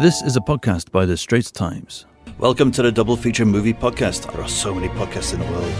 This is a podcast by The Straits Times. Welcome to the Double Feature Movie Podcast. There are so many podcasts in the world,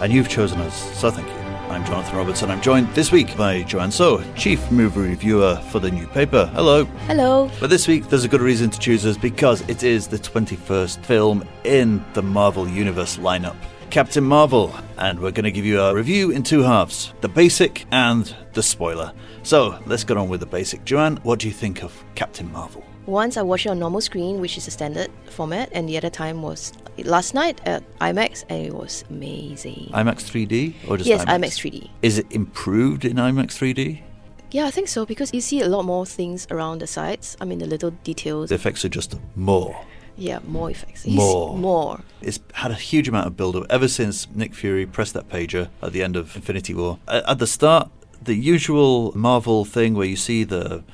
and you've chosen us, so thank you. I'm Jonathan Roberts. I'm joined this week by Joanne Soh, Chief Movie Reviewer for the new paper. Hello. Hello. But this week, there's a good reason to choose us because it is the 21st film in the Marvel Universe lineup. Captain Marvel, and we're going to give you a review in two halves the basic and the spoiler. So let's get on with the basic. Joanne, what do you think of Captain Marvel? Once I watched it on normal screen, which is a standard format, and the other time was last night at IMAX, and it was amazing. IMAX 3D or just yes, IMAX? IMAX 3D. Is it improved in IMAX 3D? Yeah, I think so because you see a lot more things around the sides. I mean, the little details. The effects are just more. yeah, more effects. More. More. It's had a huge amount of build up ever since Nick Fury pressed that pager at the end of Infinity War. At the start, the usual Marvel thing where you see the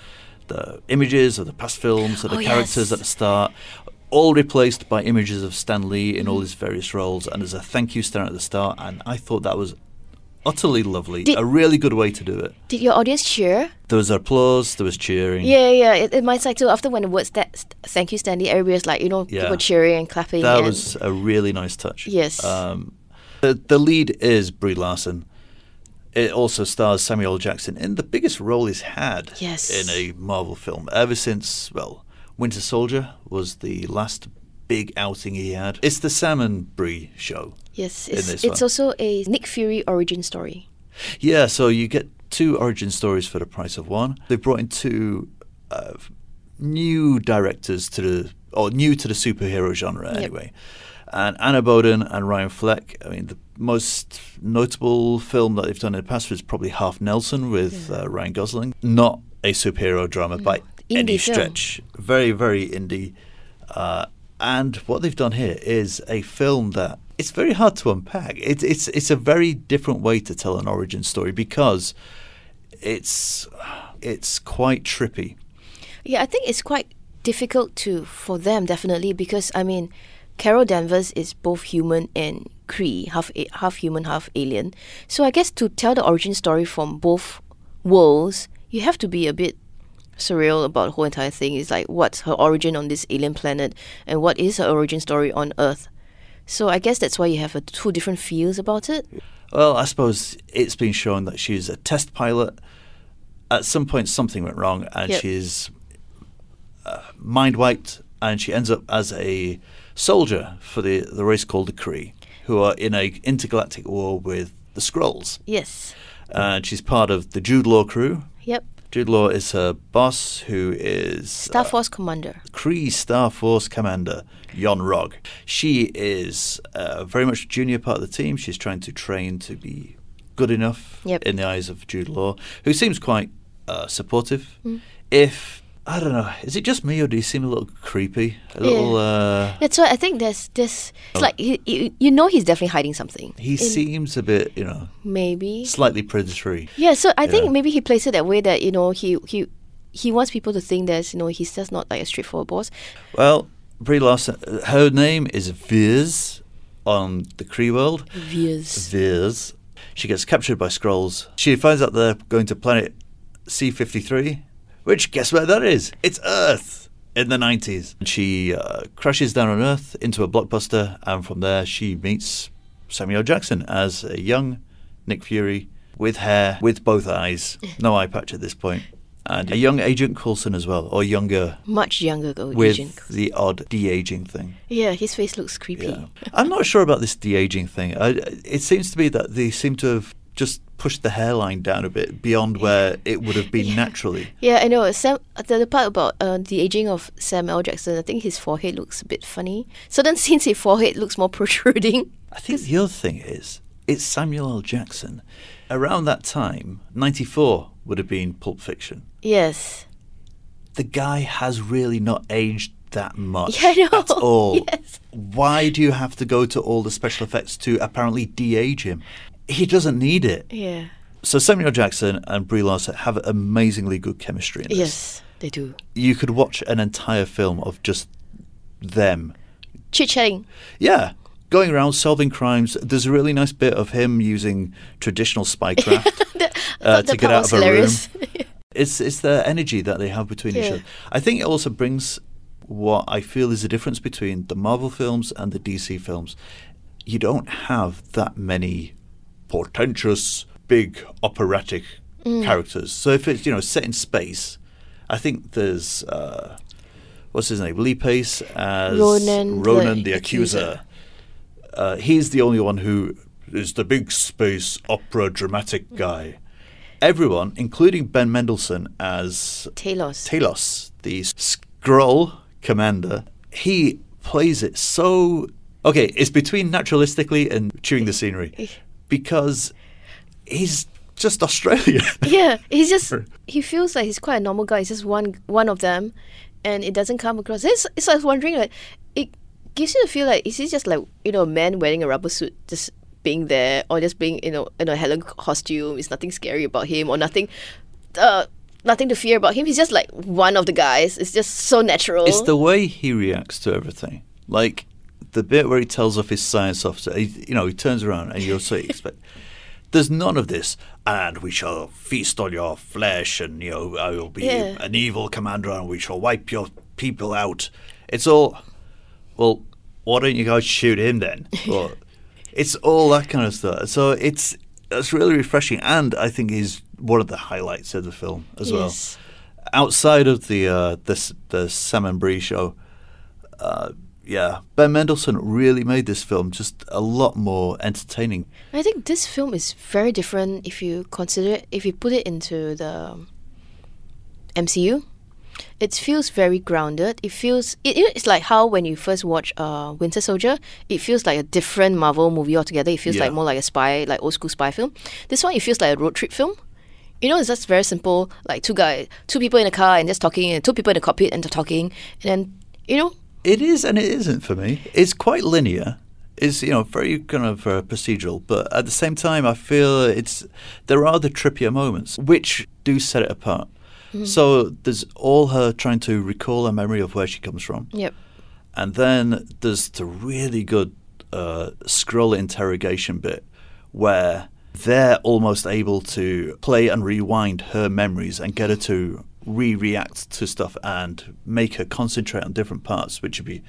the images of the past films of the Oh, characters yes. at the start, all replaced by images of Stan Lee in all his various roles, and there's a thank you stand at the start, and I thought that was utterly lovely, Did- a really good way to do it. Did your audience cheer? There was applause, there was cheering. Yeah, yeah. It, it might like too. After when the words that thank you, Stan Lee, everybody was like, you know, Yeah. people cheering and clapping. That and was a really nice touch. Yes. Um, the, the lead is Brie Larson. It also stars Samuel Jackson in the biggest role he's had Yes. in a Marvel film ever since, well, Winter Soldier was the last big outing he had. It's the Sam and Brie show. yes, it's, it's one. also a Nick Fury origin story. Yeah, so you get two origin stories for the price of one. They brought in two uh, new directors to the, or new to the superhero genre Yep. anyway. And Anna Boden and Ryan Fleck. I mean, the most notable film that they've done in the past was probably Half Nelson with uh, Ryan Gosling. Not a superhero drama by any Indie film. stretch. Very, very indie. Uh, and what they've done here is a film that it's very hard to unpack. It's it's it's a very different way to tell an origin story because it's it's quite trippy. Yeah, I think it's quite difficult to for them definitely because I mean, Carol Danvers is both human and Kree, half a- half human, half alien. So I guess to tell the origin story from both worlds, you have to be a bit surreal about the whole entire thing. It's like what's her origin on this alien planet and what is her origin story on Earth. So I guess that's why you have a, two different feels about it. Well, I suppose it's been shown that she's a test pilot. At some point, something went wrong, and Yep. she's uh, mind wiped, and she ends up as a soldier for the the race called the Kree, who are in a intergalactic war with the Skrulls. Yes. And she's part of the Jude Law crew. Yep. Jude Law is her boss, who is Star Force Commander. Kree Star Force Commander Yon Rog. She is uh, very much a junior part of the team. She's trying to train to be good enough Yep. in the eyes of Jude Law, who seems quite uh, supportive. Mm. If I don't know, is it just me or do you seem a little creepy? A little. Uh, That's why I think there's this. It's like you, you, you know he's definitely hiding something. he In- seems a bit, you know, maybe. slightly predatory. Yeah, so I Yeah. think maybe he plays it that way that you know he he he wants people to think that you know he's just not like a straightforward boss. Well, Brie Larson, uh, her name is Vers on the Kree world. Vers. Vers. She gets captured by Skrulls. She finds out they're going to planet C53, which guess where that is? It's Earth in the 90s. And she uh, crashes down on Earth into a blockbuster, and from there she meets Samuel Jackson as a young Nick Fury with hair, with both eyes, no eye patch at this point, and a young Agent Coulson as well, or younger. Much younger though. With Agent. the odd de aging thing. Yeah, his face looks creepy. Yeah. I'm not sure about this de aging thing. I, it seems to be that they seem to have just pushed the hairline down a bit beyond where it would have been naturally. Yeah, I know. Sam, the, the part about uh, the aging of Sam L. Jackson, I think his forehead looks a bit funny. Certain scenes, his forehead looks more protruding. I think the other thing is, it's Samuel L. Jackson. Around that time, 94 would have been Pulp Fiction. Yes. The guy has really not aged that much Yeah, I know. at all. Yes. Why do you have to go to all the special effects to apparently de-age him? He doesn't need it. Yeah. So Samuel Jackson and Brie Larson have amazingly good chemistry in this. Yes, they do. You could watch an entire film of just them. Chit chatting. Yeah. Going around solving crimes. There's a really nice bit of him using traditional spycraft uh, to get out of a room. It's it's the energy that they have between each other. I think it also brings what I feel is the difference between the Marvel films and the DC films. You don't have that many portentous, big operatic characters. So if it's you know set in space, I think there's uh, what's his name, Lee Pace as Ronan the Ronan the, Accuser. accuser. Uh, he's the only one who is the big space opera dramatic guy. Everyone, including Ben Mendelsohn as Talos. Talos, the Skrull commander, he plays it so. Okay, it's between naturalistically and chewing the scenery because he's just Australian. yeah, he's just he feels like he's quite a normal guy. He's just one one of them, and it doesn't come across. It's, it's I was wondering like it gives you the feel like is he just like you know a man wearing a rubber suit just being there or just being you know in a Helen costume. It's nothing scary about him or nothing. Uh, Nothing to fear about him. He's just like one of the guys. It's just so natural. It's the way he reacts to everything. Like the bit where he tells off his science officer, he, you know, he turns around and you'll say, expect. There's none of this, and we shall feast on your flesh, and you know, I will be Yeah. an evil commander, and we shall wipe your people out. It's all, well, why don't you guys shoot him then? Well, it's all that kind of stuff. So it's it's really refreshing, and I think is one of the highlights of the film as well outside of the uh, the S- the Sam and Brie show, uh, yeah, Ben Mendelsohn really made this film just a lot more entertaining. I think this film is very different if you consider it, if you put it into the MCU. It feels very grounded. It feels it, it- it's like how when you first watch uh, Winter Soldier, it feels like a different Marvel movie altogether. It feels Yeah. like more like a spy, like old school spy film. This one it feels like a road trip film. You know, it's just very simple, like two guys, two people in a car and just talking, and two people in the cockpit and they're talking, and then you know, It is and it isn't for me. It's quite linear. It's you know very kind of uh, procedural, but at the same time, I feel it's there are the trippier moments which do set it apart. So there's all her trying to recall a memory of where she comes from. yep, And then there's the really good uh, Skrull interrogation bit where they're almost able to play and rewind her memories and get her to re react to stuff and make her concentrate on different parts, which would be,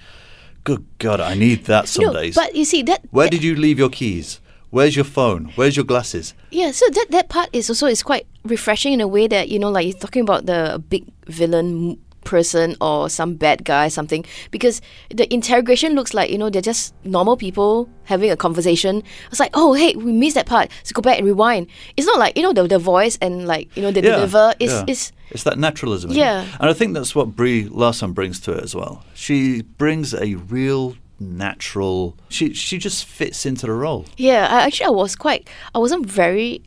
good God, I need that some no, days. but you see that Where that- did you leave your keys? Where's your phone? Where's your glasses? Yeah, so that that part is also is quite refreshing in a way that you know, like you're talking about the big villain person or some bad guy, something because the interrogation looks like you know they're just normal people having a conversation. It's like, oh hey, we missed that part, so go back and rewind. It's not like you know the the voice and like you know the deliver is yeah. is it's that naturalism. Yeah. and I think that's what Brie Larson brings to it as well. She brings a real natural. She she just fits into the role. Yeah, I, actually, I was quite. I wasn't very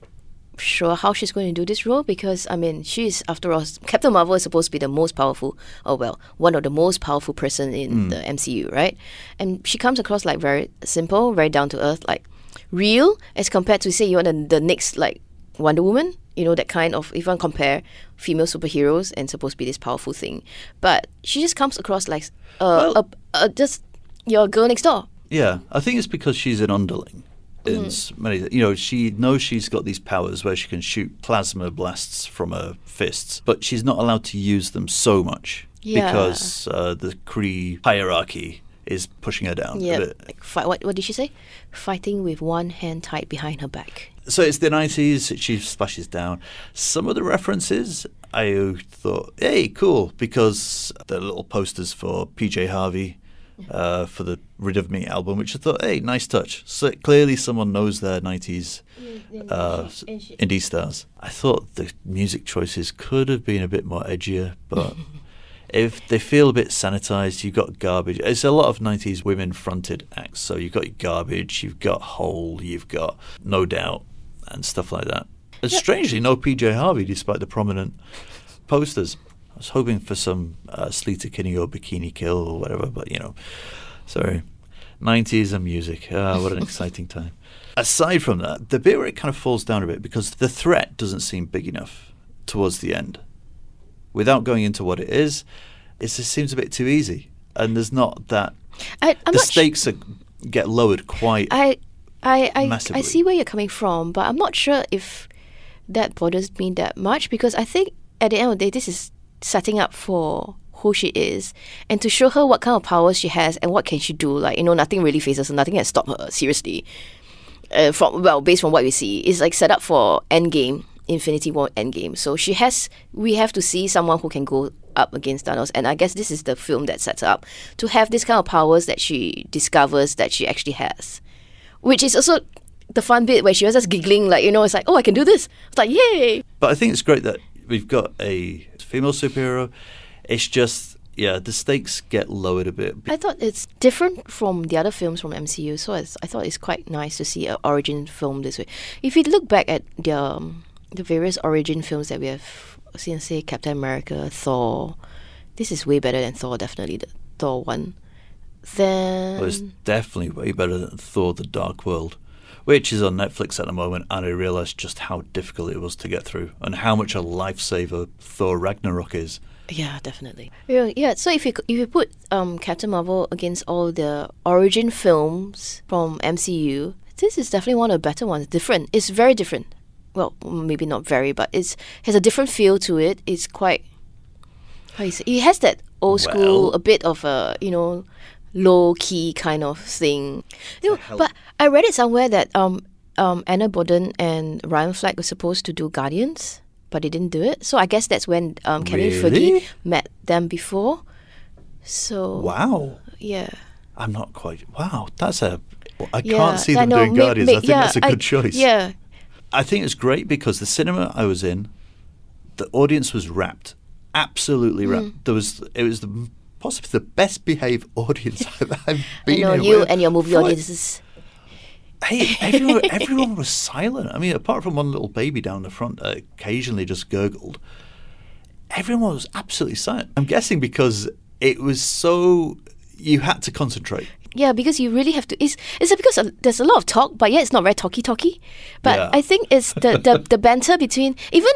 sure how she's going to do this role because I mean, she's after all, Captain Marvel is supposed to be the most powerful, or well, one of the most powerful person in the MCU, right? And she comes across like very simple, very down to earth, like real as compared to say you want the, the next like Wonder Woman. You know that kind of if compare female superheroes and supposed to be this powerful thing, but she just comes across like uh, Well- a, a, just your girl next door. Yeah, I think it's because she's an underling. In s- many, you know, she knows she's got these powers where she can shoot plasma blasts from her fists, but she's not allowed to use them so much Yeah. because uh, the Kree hierarchy is pushing her down Yeah, like fight, what what did she say? Fighting with one hand tied behind her back. So it's the nineties. She splashes down. Some of the references I thought, hey, cool, because the little posters for PJ Harvey. Uh, for the Rid of Me album, which I thought, hey, nice touch. So clearly, someone knows their '90s uh, indie stars. I thought the music choices could have been a bit more edgier, but if they feel a bit sanitized, you've got garbage. It's a lot of '90s women-fronted acts, so you've got garbage, you've got Hole, you've got No Doubt, and stuff like that. And strangely, no PJ Harvey, despite the prominent posters. I was hoping for some uh, Sleater Kinney or Bikini Kill or whatever, but you know, sorry. 90s and music. Ah, what an exciting time. Aside from that, the bit where it kind of falls down a bit because the threat doesn't seem big enough towards the end. Without going into what it is, it just seems a bit too easy. And there's not that. I, I'm the not sh- stakes are, get lowered quite. I I I, I see where you're coming from, but I'm not sure if that bothers me that much because I think at the end of the day, this is setting up for who she is and to show her what kind of powers she has and what can she do. Like, you know, nothing really faces her, nothing can stop her, seriously. Uh, from well, based on what we see, it's like set up for Endgame, Infinity War Endgame. So she has we have to see someone who can go up against Thanos. And I guess this is the film that sets up to have this kind of powers that she discovers that she actually has. Which is also the fun bit where she was just giggling, like, you know, it's like, oh, I can do this. It's like, yay. But I think it's great that we've got a female superhero. It's just, yeah, the stakes get lowered a bit. I thought it's different from the other films from MCU, so it's, I thought it's quite nice to see an origin film this way. If you look back at the, um, the various origin films that we have seen, say, Captain America, Thor, this is way better than Thor, definitely, the Thor one. Then. Well, it's definitely way better than Thor the Dark World, which is on Netflix at the moment, and I realised just how difficult it was to get through and how much a lifesaver Thor Ragnarok is. Yeah, definitely. Yeah, yeah. So if you if you put um, Captain Marvel against all the origin films from MCU, this is definitely one of the better ones. Different. It's very different. Well, maybe not very, but it's has a different feel to it. It's quite. How you say? It has that old school, Well- a bit of a you know, low key kind of thing. You know, help. but I read it somewhere that um um Anna Boden and Ryan Fleck were supposed to do Guardians, but they didn't do it. So I guess that's when um Kevin Feige met them before. So Wow. yeah. I'm not quite. Wow, that's a. I yeah. can't see them doing Guardians. I think yeah, that's a good choice. Yeah. I think it's great because the cinema I was in, the audience was wrapped, absolutely wrapped. There was it was the possibly the best behaved audience I've I've I know in you with. and your movie audiences. Hey, everyone, everyone was silent. I mean, apart from one little baby down the front, that occasionally just gurgled. Everyone was absolutely silent. I'm guessing because it was so you had to concentrate. Yeah, because you really have to. It's it's because there's a lot of talk, but yeah, it's not very talky talky. But Yeah. I think it's the, the the banter between even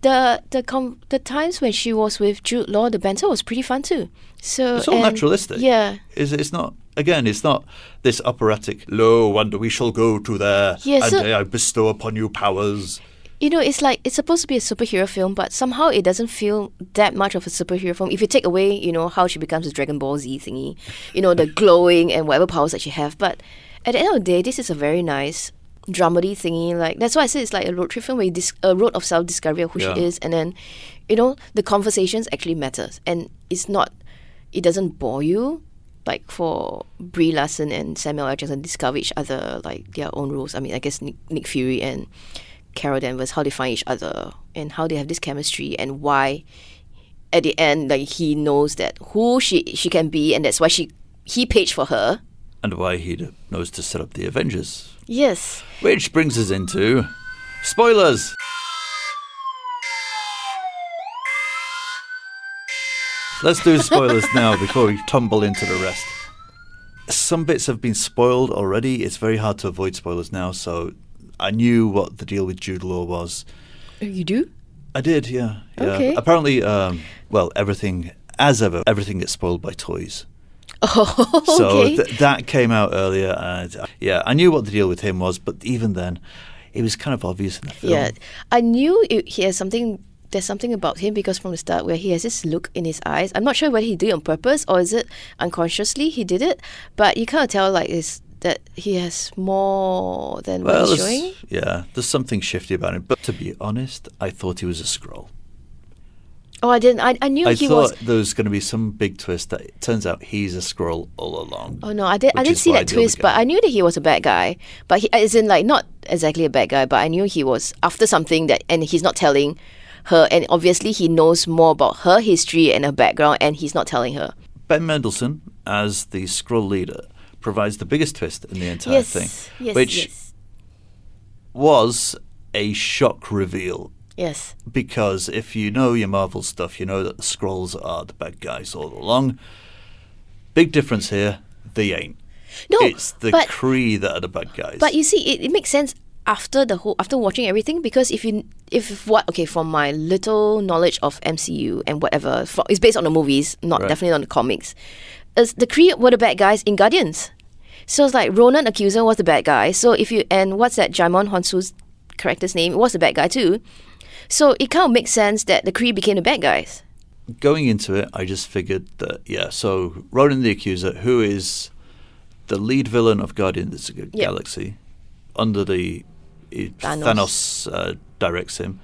the the com- the times when she was with Jude Law, the banter was pretty fun too. So It's all naturalistic. Yeah. It's, it's not again. It's not this operatic. Lo, and we shall go to there, Yeah, and so- I bestow upon you powers. You know, it's like it's supposed to be a superhero film, but somehow it doesn't feel that much of a superhero film. If you take away, you know, how she becomes a Dragon Ball Z thingy, you know, the glowing and whatever powers that she have. But at the end of the day, this is a very nice dramedy thingy. Like that's why I say it's like a road trip film where you dis- a road of self discovery of who Yeah. she is, and then, you know, the conversations actually matters, and it's not, it doesn't bore you. Like for Brie Larson and Samuel L. Jackson discover each other like their own rules. I mean, I guess Nick, Nick Fury and Carol Danvers, how they find each other and how they have this chemistry and why at the end like he knows that who she she can be and that's why she he paid for her. And why he knows to set up the Avengers. Yes. Which brings us into spoilers. Let's do spoilers now before we tumble into the rest. Some bits have been spoiled already. It's very hard to avoid spoilers now, so I knew what the deal with Jude Law was. You do? I did, yeah. yeah. Okay. Apparently, um, well, everything, as ever, everything gets spoiled by toys. Oh, So okay. th- that came out earlier, and uh, yeah, I knew what the deal with him was, but even then, it was kind of obvious in the film. yeah, I knew it, he has something. There's something about him because from the start where he has this look in his eyes. I'm not sure whether he did it on purpose or is it unconsciously he did it, but you kind of tell like is that he has more than Well, what he's showing. yeah, there's something shifty about him. But to be honest, I thought he was a Skrull. Oh, I didn't. I, I knew I he thought was. there was going to be some big twist that it turns out he's a Skrull all along. Oh no, I did. I didn't see that twist, but I knew that he was a bad guy. But he, as in, like, not exactly a bad guy, but I knew he was after something that, and he's not telling her, and obviously he knows more about her history and her background, and he's not telling her. Ben Mendelsohn, as the Skrull leader, provides the biggest twist in the entire yes, thing, yes, which yes, was a shock reveal. yes. Because if you know your Marvel stuff, you know that the Skrulls are the bad guys all along. Big difference here, they ain't. No, it's the Kree that are the bad guys. But you see, it, it makes sense after the whole after watching everything because if you if what okay from my little knowledge of MCU and whatever fro- it's based on the movies, not Right. definitely on the comics. Is the Kree were the bad guys in Guardians. So it's like Ronan Accuser was the bad guy. So if you and what's that Djimon Hounsou's character's name it was the bad guy too. So it kind of makes sense that the Kree became the bad guys. going into it, I just figured that yeah. So Ronan the Accuser, who is the lead villain of Guardians of the Galaxy, under the it- Thanos. Thanos, uh, directs him.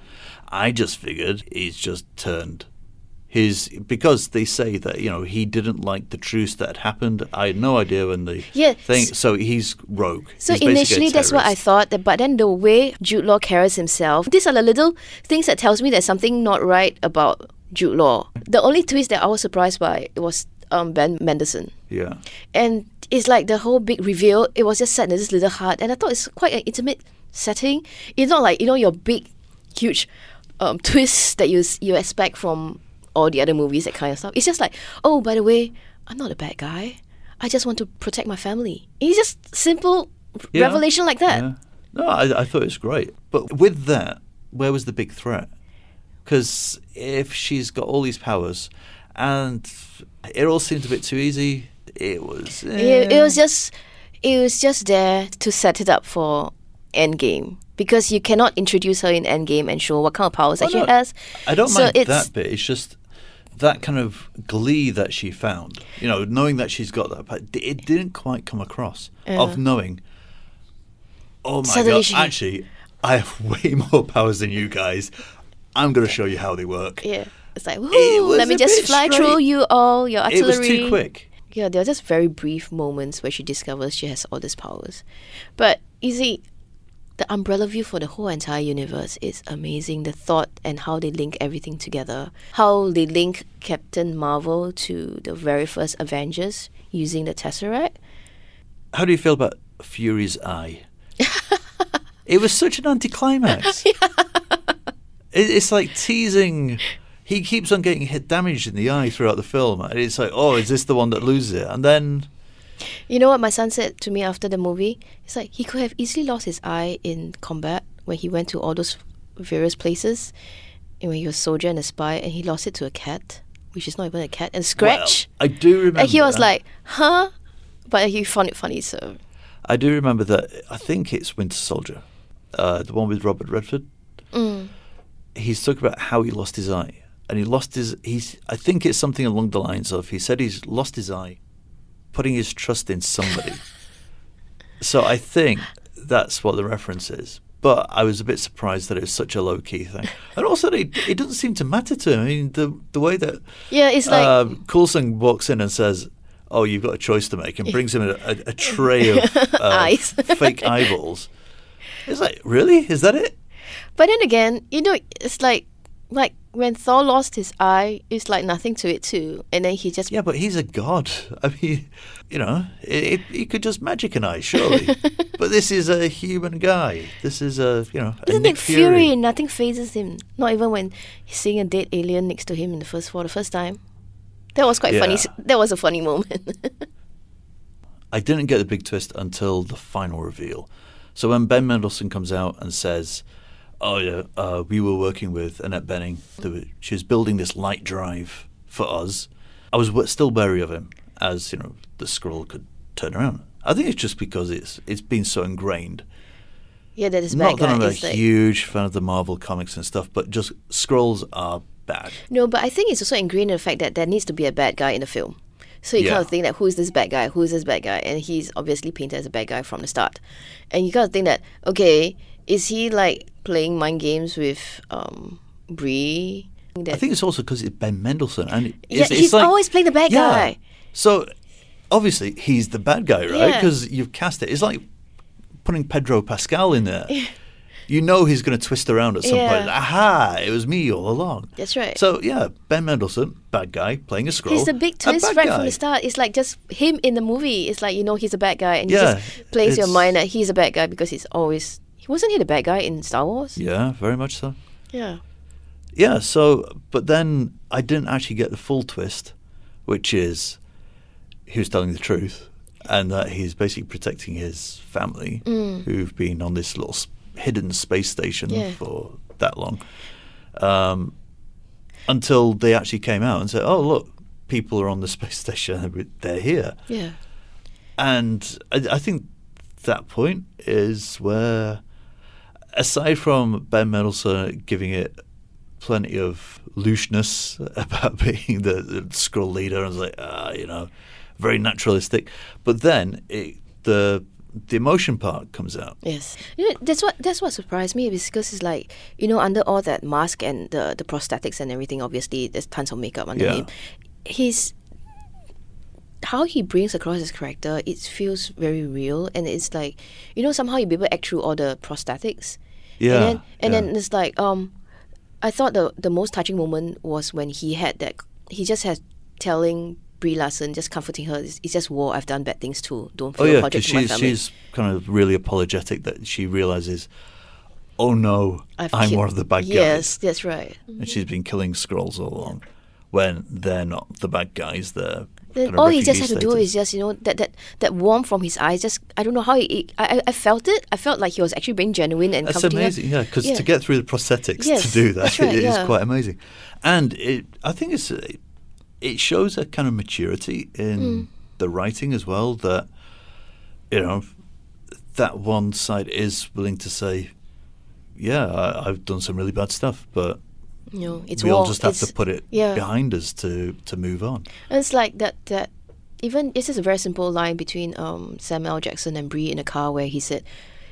I just figured he's just turned his because they say that you know he didn't like the truce that had happened. I had no idea when the Yeah, thing. So he's rogue. So He's initially, that's what I thought. that- But then the way Jude Law carries himself, these are the little things that tells me there's something not right about Jude Law. The only twist that I was surprised by was um, Ben Mendelsohn, Yeah. and it's like the whole big reveal. It was just set in this little hut, and I thought it's quite an intimate setting. It's not like you know your big, huge um, twists that you you expect from all the other movies, that kind of stuff. It's just like, oh, by the way, I'm not a bad guy. I just want to protect my family. It's just simple Yeah. revelation like that. Yeah. No, I, I thought it was great. But with that, where was the big threat? Because if she's got all these powers, and it all seemed a bit too easy, it was. It, it was eh. just it was just there to set it up for Endgame because you cannot introduce her in Endgame and show what kind of powers that she has. I don't so mind that bit. It's just that kind of glee that she found. You know, knowing that she's got that, but it didn't quite come across of knowing. Oh my Suddenly god! she- Actually, I have way more powers than you guys. I'm going to show you how they work. Yeah, it's like It Let me just fly straight. through you all your artillery. It was too quick. Yeah, there are just very brief moments where she discovers she has all these powers, but you see. The umbrella view for the whole entire universe is amazing. The thought and how they link everything together. How they link Captain Marvel to the very first Avengers using the Tesseract. How do you feel about Fury's eye? it was such an anticlimax. It, it's like teasing. He keeps on getting hit damage in the eye throughout the film, and it's like, oh, is this the one that loses it? And then, You know what my son said to me after the movie? It's like he could have easily lost his eye in combat when he went to all those various places, and when he was a soldier and a spy, and he lost it to a cat, which is not even a cat, and scratch. well, I do remember. and he was that. like, "Huh?" But he found it funny, so I do remember that. I think it's Winter Soldier, uh, the one with Robert Redford. mm, He's talking about how he lost his eye, and he lost his. He's. I think it's something along the lines of he said he's lost his eye, putting his trust in somebody. so I think that's what the reference is. But I was a bit surprised that it was such a low key thing, and also it, it doesn't seem to matter to him. I mean, the the way that yeah, it's like um, Coulson walks in and says, "Oh, you've got a choice to make," and brings him a, a, a tray of uh, Eyes. fake eyeballs. It's like, really? Is that it? But then again, you know, it's like like when Thor lost his eye, it's like nothing to it too, and then he just Yeah, but he's a god. I mean, you know, it, it, he could just magic an eye, surely. but this is a human guy. This is a, you know, a Isn't Nick it Fury? Fury. Nothing phases him. Not even when he's seeing a dead alien next to him in the first for the first time. That was quite funny. That was a funny moment. I didn't get the big twist until the final reveal. So when Ben Mendelsohn comes out and says, "Oh yeah, uh, we were working with Annette Bening. She was building this light drive for us." I was still wary of him, as you know, the Skrull could turn around. I think it's just because it's it's been so ingrained. yeah, that is bad Not that guy. I'm a huge fan of the Marvel comics and stuff, but just Skrulls are bad. No, but I think it's also ingrained in the fact that there needs to be a bad guy in the film. So you Yeah. kind of think that who is this bad guy? Who is this bad guy? And he's obviously painted as a bad guy from the start. And you kind of think that okay, is he like playing mind games with um Brie? I think it's also because it's Ben Mendelsohn, and it- Yeah, it's, it's he's like- always playing the bad Yeah. guy. So obviously he's the bad guy, right? Yeah. Because you've cast it. It's like putting Pedro Pascal in there. You know he's going to twist around at some Yeah. point. Aha! It was me all along. That's right. So yeah, Ben Mendelsohn, bad guy, playing a Skrull. He's the big a twist bad right guy. from the start. It's like just him in the movie. It's like you know he's a bad guy, and Yeah, he just plays your mind that he's a bad guy because he's always. He wasn't he the bad guy in Star Wars? Yeah, very much so. Yeah. Yeah, so but then I didn't actually get the full twist, which is he was telling the truth and that he's basically protecting his family who've been on this little hidden space station Yeah. for that long. Um, until they actually came out and said, "Oh, look, people are on the space station. They're here." Yeah. And I, I think that point is where, aside from Ben Mendelsohn giving it plenty of looseness about being the, the Skrull leader. I was like, ah, you know, very naturalistic. But then it, the the emotion part comes out. Yes, you know, that's what that's what surprised me because it's like you know under all that mask and the the prosthetics and everything. Obviously, there's tons of makeup under Yeah. him. He's how he brings across his character. It feels very real, and it's like you know somehow you be able to act through all the prosthetics. Yeah, and then and yeah. then it's like um, I thought the the most touching moment was when he had that he just had telling. Brie Larson just comforting her. It's, it's just war. I've done bad things too. Don't Oh feel yeah, apologetic because to my she's she's kind of really apologetic that she realizes, oh no, I've I'm killed- one of the bad guys. Yes, that's right. and she's been killing Skrulls all along, when they're not the bad guys. They're Then all he just had to do is just you know that that that warmth from his eyes. Just I don't know how he, I I I felt it. I felt like he was actually being genuine and That's amazing, yeah. Because Yeah. to get through the prosthetics Yes, to do that right, it is yeah. quite amazing, and it I think it's it shows a kind of maturity in Mm. the writing as well. That you know that one side is willing to say, yeah, I, I've done some really bad stuff, but you know, it's we war. all just have It's- to put it yeah. behind us to to move on. And it's like that that even this is a very simple line between um, Samuel Jackson and Brie in a car where he said,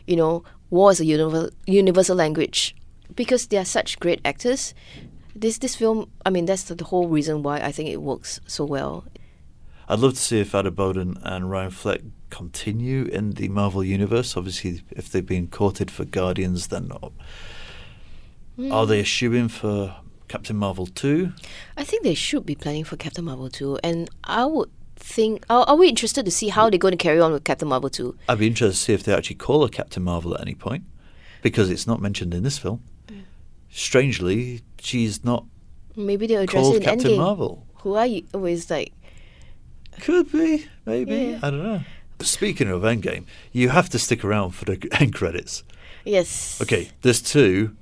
you know, war is a universal universal language because they are such great actors. This this film, I mean, that's the, whole reason why I think it works so well. I'd love to see if Anna Boden and Ryan Fleck continue in the Marvel universe. Obviously, if they've been courted for Guardians, then not. Are they mm. eschewing for Captain Marvel 2? I think they should be planning for Captain Marvel 2, and I would think, are, are we interested to see how they're going to carry on with Captain Marvel 2? I'd be interested to see if they actually call her Captain Marvel at any point, because it's not mentioned in this film. Mm. Strangely, she's not Maybe they'll address called it in Captain Endgame. Marvel. Who are you? It's like, Could be, maybe. Yeah. I don't know. Speaking of Endgame, you have to stick around for the end credits. yes. Okay, there's two.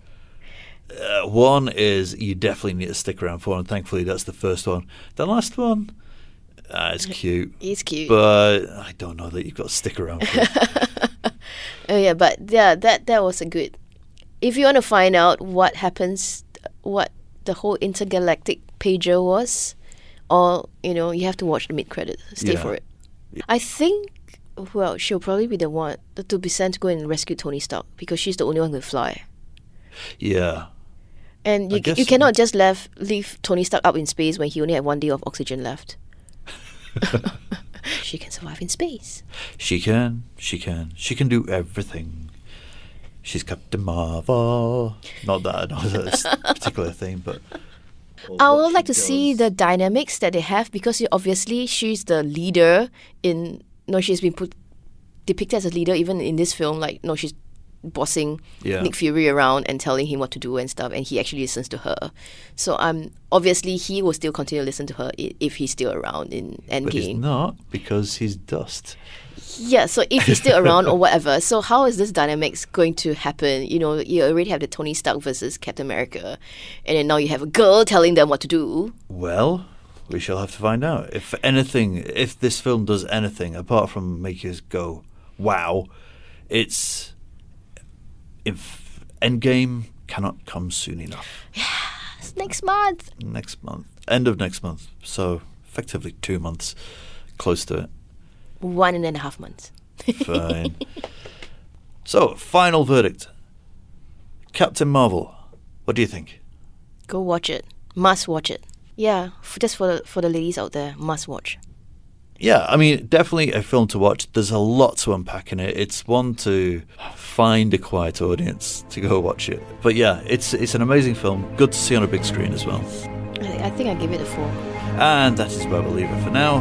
Uh, one is you definitely need to stick around for, and thankfully that's the first one. The last one, uh, it's cute, It's cute. but I don't know that you've got to stick around for. Oh yeah, but yeah, that that was a good. If you want to find out what happens, what the whole intergalactic pager was, or you know, you have to watch the mid credit. Stay Yeah. for it. I think. Well, she'll probably be the one to be sent to go and rescue Tony Stark because she's the only one who can fly. yeah, And you, you cannot just left, leave Tony Stark up in space when he only had one day of oxygen left. she can survive in space. she can, she can, she can do everything. She's Captain Marvel. Not that, not that particular thing, but. I would like to see the dynamics that they have because obviously she's the leader in. No, she's been put depicted as a leader even in this film. Like, no, she's bossing Yeah. Nick Fury around and telling him what to do and stuff, and he actually listens to her. So um, obviously he will still continue to listen to her i- if he's still around in Endgame. But he's not because he's dust. Yeah, so if he's still around or whatever, so how is this dynamics going to happen? You know, you already have the Tony Stark versus Captain America, and then now you have a girl telling them what to do. Well, we shall have to find out. If anything, if this film does anything apart from make us go, wow, it's if Endgame cannot come soon enough. It's next month. Next month, end of next month. So effectively two months, close to it. One and a half months. Fine. so final verdict. Captain Marvel. What do you think? Go watch it. Must watch it. Yeah, f- just for the, for the ladies out there, must watch. Yeah, I mean, definitely a film to watch. There's a lot to unpack in it. It's one to find a quiet audience to go watch it. But yeah, it's it's an amazing film. Good to see on a big screen as well. I, I think I give it a four. And that is where we'll leave it for now.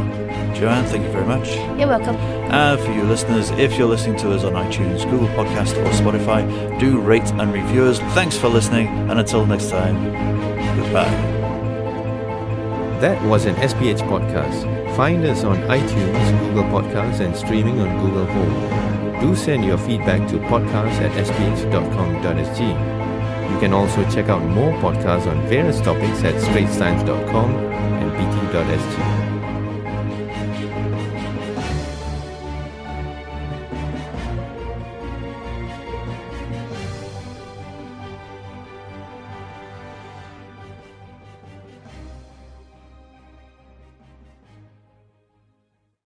Joanne, thank you very much. You're welcome. And for you listeners, if you're listening to us on iTunes, Google Podcast, or Spotify, do rate and review us. Thanks for listening, and until next time, goodbye. That was an SPH podcast. Find us on iTunes, Google Podcasts, and streaming on Google Home. Do send your feedback to podcast at sph.com.sg. You can also check out more podcasts on various topics at straitstimes.com and bt.sg.